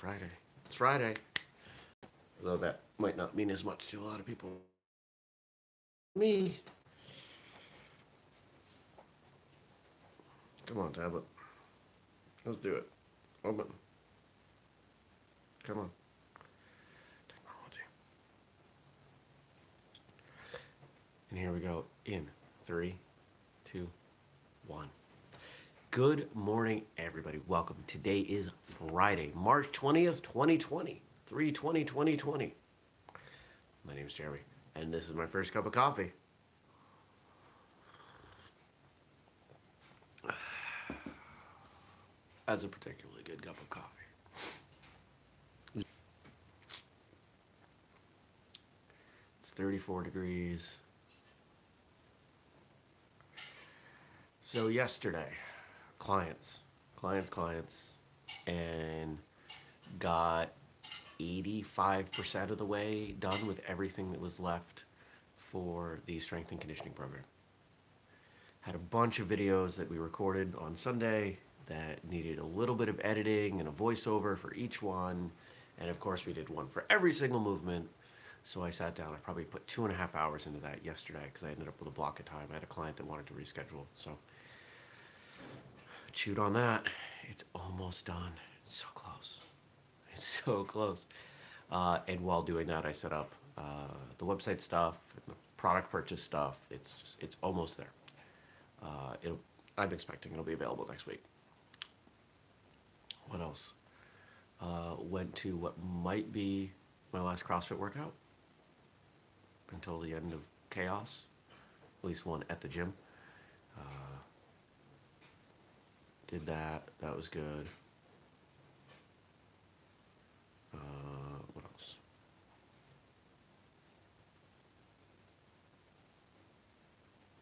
Friday. It's Friday. Although that might not mean as much to a lot of people. Me. Come on, tablet. Let's do it. Open. Come on. Technology. And here we go. In three, two, one. Good morning, everybody. Welcome. Today is Friday, March 20th, 2020. 320 2020. My name is Jeremy, and this is my first cup of coffee. That's a particularly good cup of coffee. It's 34 degrees. So yesterday, clients, clients, clients, and got 85% of the way done with everything that was left for the strength and conditioning program. Had a bunch of videos that we recorded on Sunday that needed a little bit of editing and a voiceover for each one. And of course, we did one for every single movement. So I sat down, I probably put two and a half hours into that yesterday because I ended up with a block of time. I had a client that wanted to reschedule. So chewed on that. It's almost done. It's so close. It's so close. Uh, and while doing that, I set up uh, the website stuff, the product purchase stuff. It's just, it's almost there. Uh, I'm expecting it'll be available next week. What else? Uh, went to what might be my last CrossFit workout until the end of chaos. At least one at the gym. Did that. That was good. Uh, what else?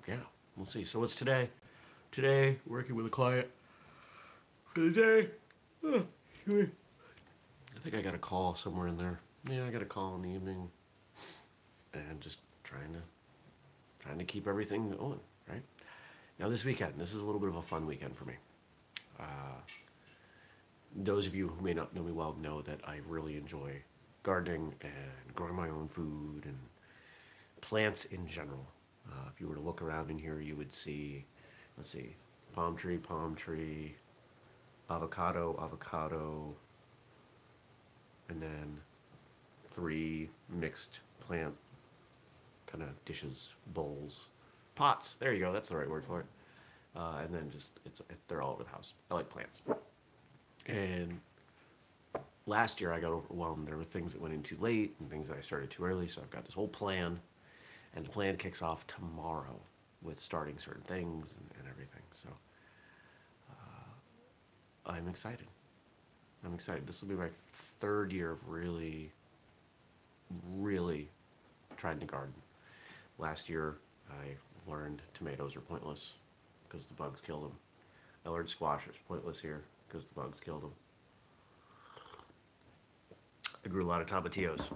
Yeah, we'll see. So what's today? Today, working with a client for the day. I think I got a call somewhere in there. Yeah, I got a call in the evening, and just trying to trying to keep everything going. Right now, this weekend, this is a little bit of a fun weekend for me. Uh, those of you who may not know me well know that I really enjoy gardening and growing my own food and plants in general. Uh, if you were to look around in here, you would see, let's see, palm tree, palm tree, avocado, avocado, and then three mixed plant kind of dishes, bowls, pots. There you go. That's the right word for it. Uh, and then just it's they're all over the house. I like plants. And last year I got overwhelmed. There were things that went in too late and things that I started too early. So I've got this whole plan, and the plan kicks off tomorrow with starting certain things and, and everything. So uh, I'm excited. I'm excited. This will be my third year of really, really trying to garden. Last year I learned tomatoes are pointless because the bugs killed them. I learned squash is pointless here because the bugs killed them. I grew a lot of tomatillos,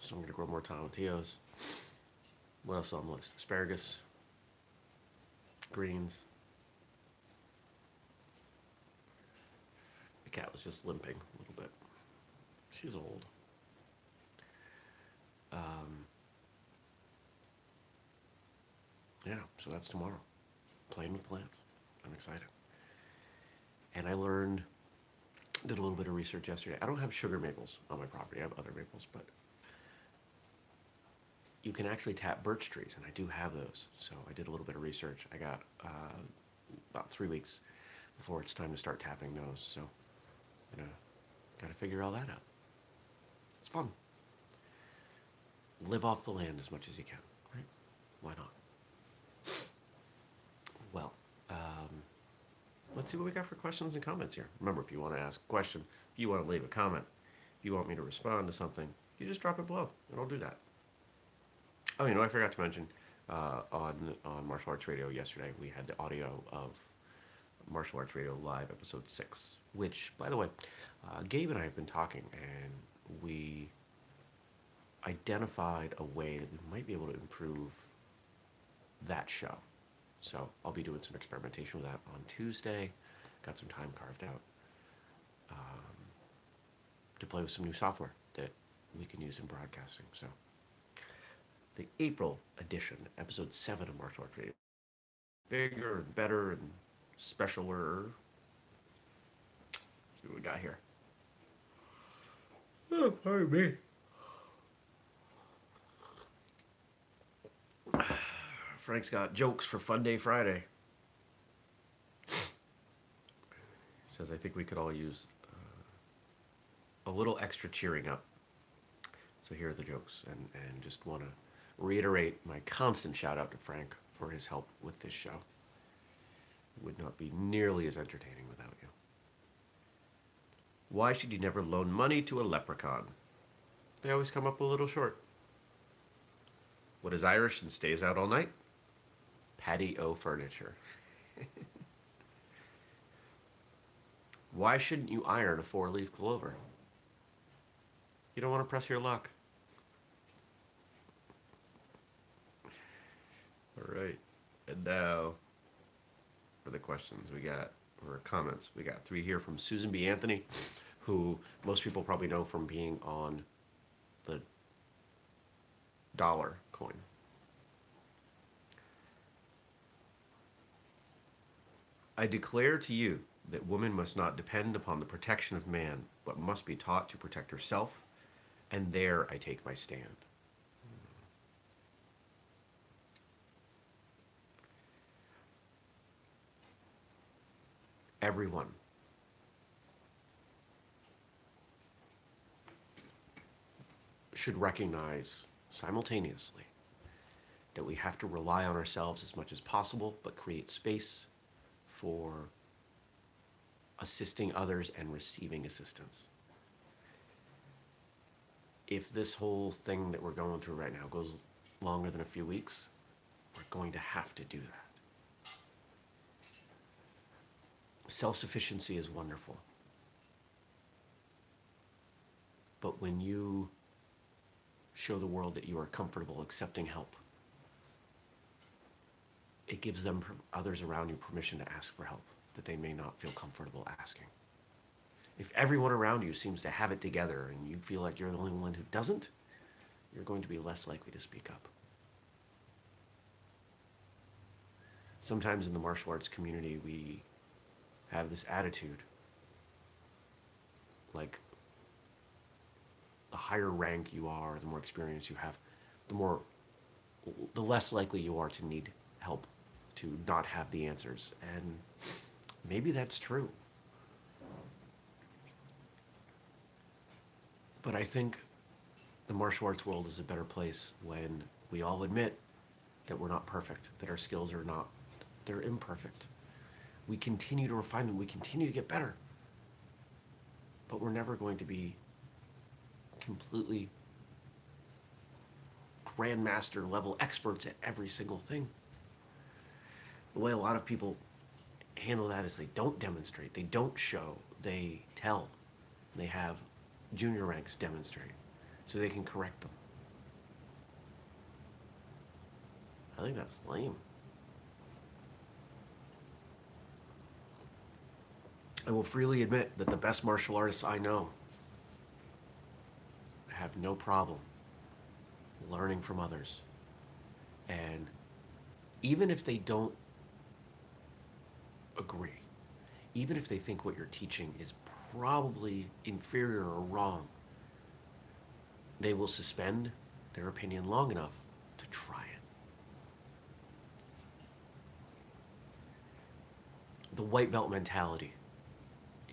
so I'm to grow more tomatillos. What else on the list? Asparagus, greens. The cat was just limping a little bit. She's old. Um, yeah, so that's tomorrow. Playing with plants. I'm excited and I learned, did a little bit of research yesterday. I don't have sugar maples on my property. I have other maples, but you can actually tap birch trees, and I do have those. So I did a little bit of research. I got uh, about three weeks before it's time to start tapping those. So you know, gotta figure all that out. It's fun. Live off the land as much as you can, right? Why not? Let's see what we got for questions and comments here. Remember, if you want to ask a question, if you want to leave a comment, if you want me to respond to something, you just drop it below, and I'll do that. Oh, you know, I forgot to mention uh, on on Martial Arts Radio yesterday, we had the audio of Martial Arts Radio Live episode six, which, by the way, uh, Gabe and I have been talking, and we identified a way that we might be able to improve that show. So I'll be doing some experimentation with that on Tuesday. Got some time carved out. Um, to play with some new software that we can use in broadcasting. So, the April edition, episode seven of Martial Arts bigger and better and specialer. Let's see what we got here. Oh, pardon me. Frank's got jokes for Fun Day Friday. Says, I think we could all use uh, a little extra cheering up. So here are the jokes, and, and just want to reiterate my constant shout out to Frank for his help with this show. It would not be nearly as entertaining without you. Why should you never loan money to a leprechaun? They always come up a little short. What is Irish and stays out all night? Patio furniture. Why shouldn't you iron a four leaf clover? You don't want to press your luck. All right. And now for the questions we got, or comments. We got three here from Susan B. Anthony, who most people probably know from being on the dollar coin. I declare to you that woman must not depend upon the protection of man, but must be taught to protect herself, and there I take my stand. Everyone should recognize simultaneously that we have to rely on ourselves as much as possible, but create space for assisting others and receiving assistance. If this whole thing that we're going through right now goes longer than a few weeks, we're going to have to do that. Self sufficiency is wonderful. But when you show the world that you are comfortable accepting help, it gives them others around you permission to ask for help that they may not feel comfortable asking. If everyone around you seems to have it together and you feel like you're the only one who doesn't, you're going to be less likely to speak up. Sometimes in the martial arts community, we have this attitude like the higher rank you are, the more experience you have, the more the less likely you are to need help, to not have the answers. And maybe that's true. But I think the martial arts world is a better place when we all admit that we're not perfect, that our skills are not, they're imperfect. We continue to refine them, we continue to get better. But we're never going to be completely grandmaster level experts at every single thing. The way a lot of people handle that is they don't demonstrate, they don't show, they tell. They have junior ranks demonstrate so they can correct them. I think that's lame. I will freely admit that the best martial artists I know have no problem learning from others. And even if they don't agree, even if they think what you're teaching is probably inferior or wrong, they will suspend their opinion long enough to try it. The white belt mentality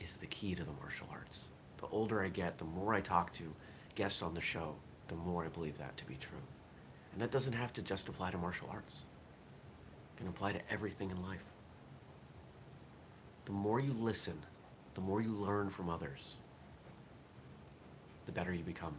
is the key to the martial arts. The older I get, the more I talk to guests on the show, the more I believe that to be true. And that doesn't have to just apply to martial arts. It can apply to everything in life. The more you listen, the more you learn from others, the better you become.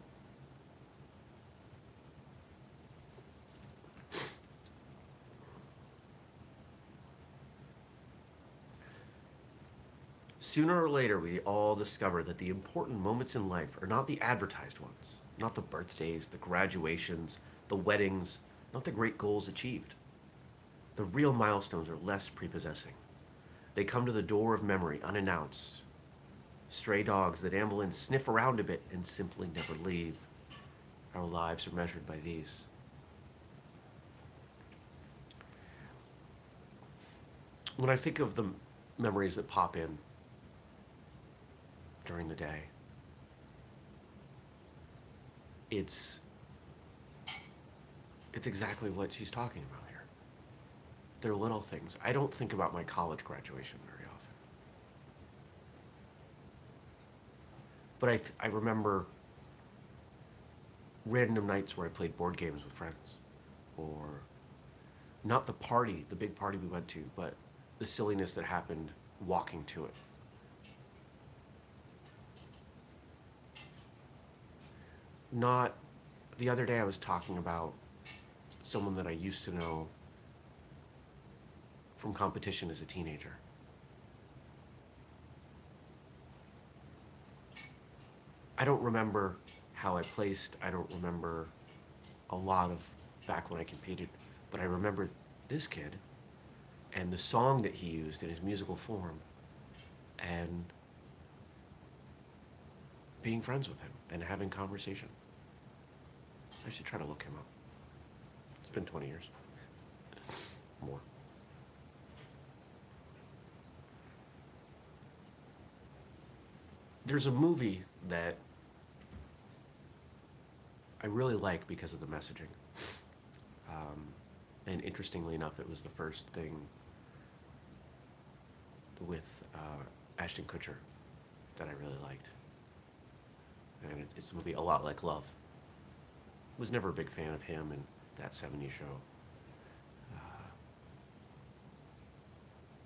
Sooner or later, we all discover that the important moments in life are not the advertised ones, not the birthdays, the graduations, the weddings, not the great goals achieved. The real milestones are less prepossessing. They come to the door of memory unannounced, Stray dogs that amble in, sniff around a bit, and simply never leave. Our lives are measured by these. When I think of the memories that pop in during the day, it's it's exactly what she's talking about. They're little things. I don't think about my college graduation very often. But I, I remember random nights where I played board games with friends. Or not the party, the big party we went to, but the silliness that happened walking to it. Not the other day I was talking about someone that I used to know from competition as a teenager. I don't remember how I placed. I don't remember a lot of back when I competed, but I remember this kid and the song that he used in his musical form and being friends with him and having conversation. I should try to look him up. It's been 20 years. More. There's a movie that I really like because of the messaging. Um, and interestingly enough, it was the first thing with uh, Ashton Kutcher that I really liked. And it, it's a movie a lot like Love. Was never a big fan of him and that 70s show. Uh,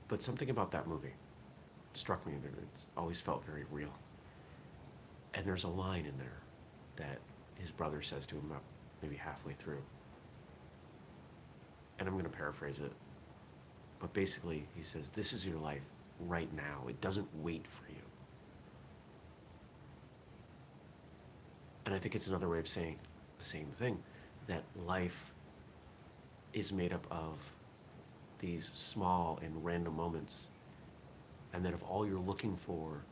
but something about that movie struck me. It's always felt very real. And there's a line in there that his brother says to him about maybe halfway through. And I'm going to paraphrase it. But basically, he says, This is your life right now. It doesn't wait for you. And I think it's another way of saying the same thing that life is made up of these small and random moments. And that if all you're looking for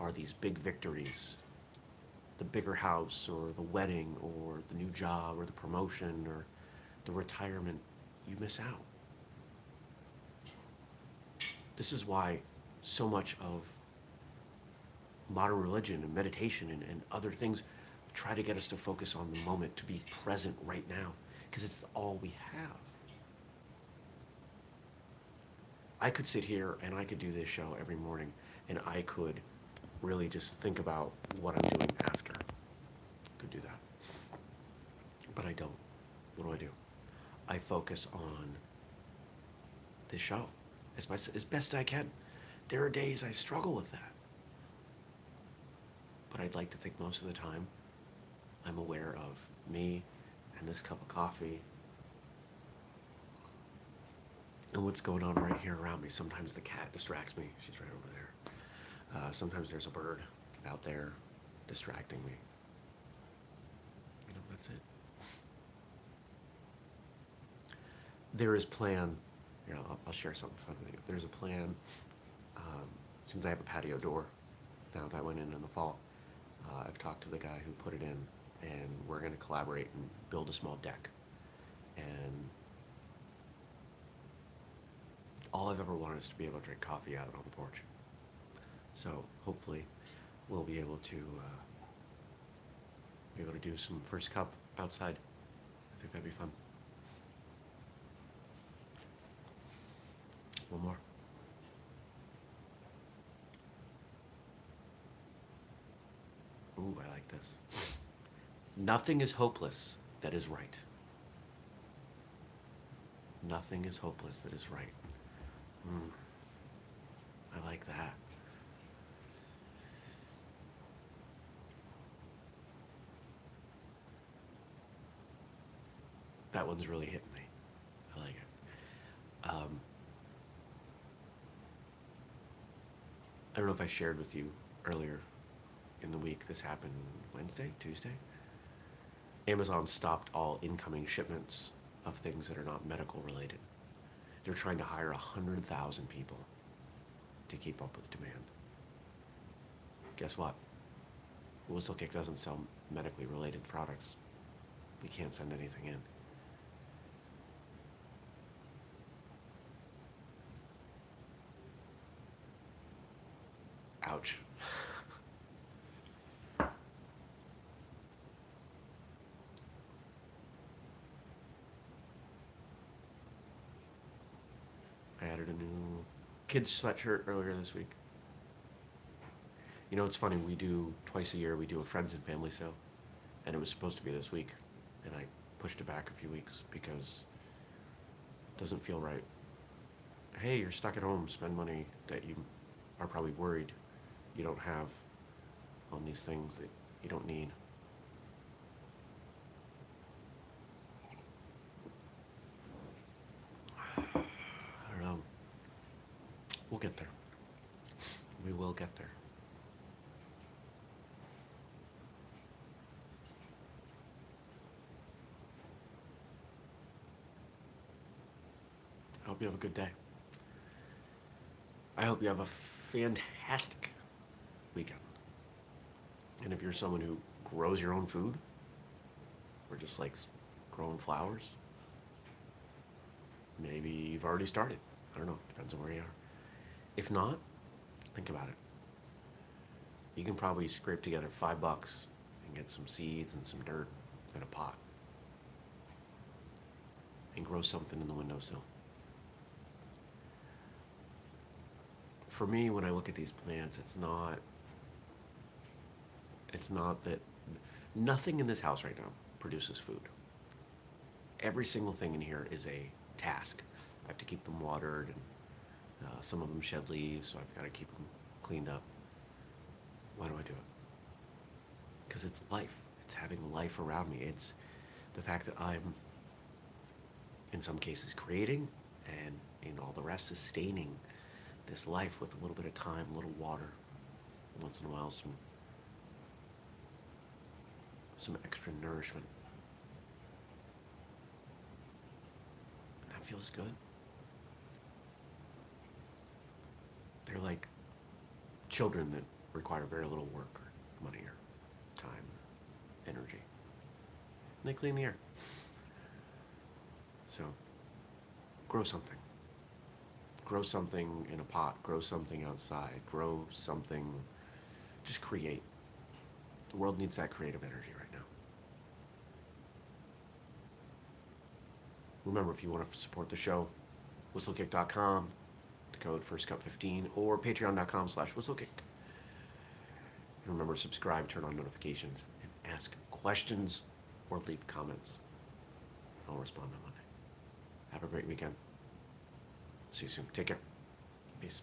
are these big victories, the bigger house or the wedding or the new job or the promotion or the retirement, you miss out. This is why so much of modern religion and meditation and, and other things try to get us to focus on the moment, to be present right now, because it's all we have. I could sit here and I could do this show every morning and I could really just think about what I'm doing after. Could do that. But I don't. What do I do? I focus on this show as, best, as best I can. There are days I struggle with that. But I'd like to think most of the time I'm aware of me and this cup of coffee and what's going on right here around me. Sometimes the cat distracts me. She's right over there. Uh, sometimes there's a bird out there distracting me. You know, that's it. There is plan. You know, I'll, I'll share something fun with you. There's a plan. Um, since I have a patio door now that I went in in the fall, uh, I've talked to the guy who put it in, and we're going to collaborate and build a small deck. And all I've ever wanted is to be able to drink coffee out on the porch. So hopefully, we'll be able to uh, be able to do some first cup outside. I think that'd be fun. One more. Ooh, I like this. Nothing is hopeless that is right. Nothing is hopeless that is right. Mm. I like that. That one's really hitting me. I like it. Um, I don't know if I shared with you earlier in the week. This happened Wednesday, Tuesday. Amazon stopped all incoming shipments of things that are not medical related. They're trying to hire 100,000 people to keep up with demand. guess what? Whistlekick doesn't sell medically related products. We can't send anything in. Ouch. I added a new kids sweatshirt earlier this week. You know, it's funny, we do twice a year, we do a friends and family sale, and it was supposed to be this week, and I pushed it back a few weeks because it doesn't feel right. Hey, you're stuck at home, spend money that you are probably worried you don't have on these things that you don't need. I don't know. We'll get there. We will get there. I hope you have a good day. I hope you have a fantastic weekend. And if you're someone who grows your own food or just likes growing flowers, maybe you've already started. I don't know, depends on where you are. If not, think about it. You can probably scrape together five bucks and get some seeds and some dirt and a pot and grow something in the windowsill. For me, when I look at these plants, it's not it's not that nothing in this house right now produces food. Every single thing in here is a task. I have to keep them watered, and uh, some of them shed leaves, so I've got to keep them cleaned up. Why do I do it? Because it's life. It's having life around me. It's the fact that I'm, in some cases, creating, and in all the rest, sustaining this life with a little bit of time, a little water, once in a while, some some extra nourishment. And that feels good. They're like children that require very little work or money or time, energy. And they clean the air. So, grow something. Grow something in a pot, grow something outside, grow something, just create. The world needs that creative energy right now. Remember, if you want to support the show, whistlekick.com, the code FirstCup15, or patreon.com slash whistlekick. And remember subscribe, turn on notifications, and ask questions or leave comments. I'll respond on Monday. Have a great weekend. See you soon. Take care. Peace.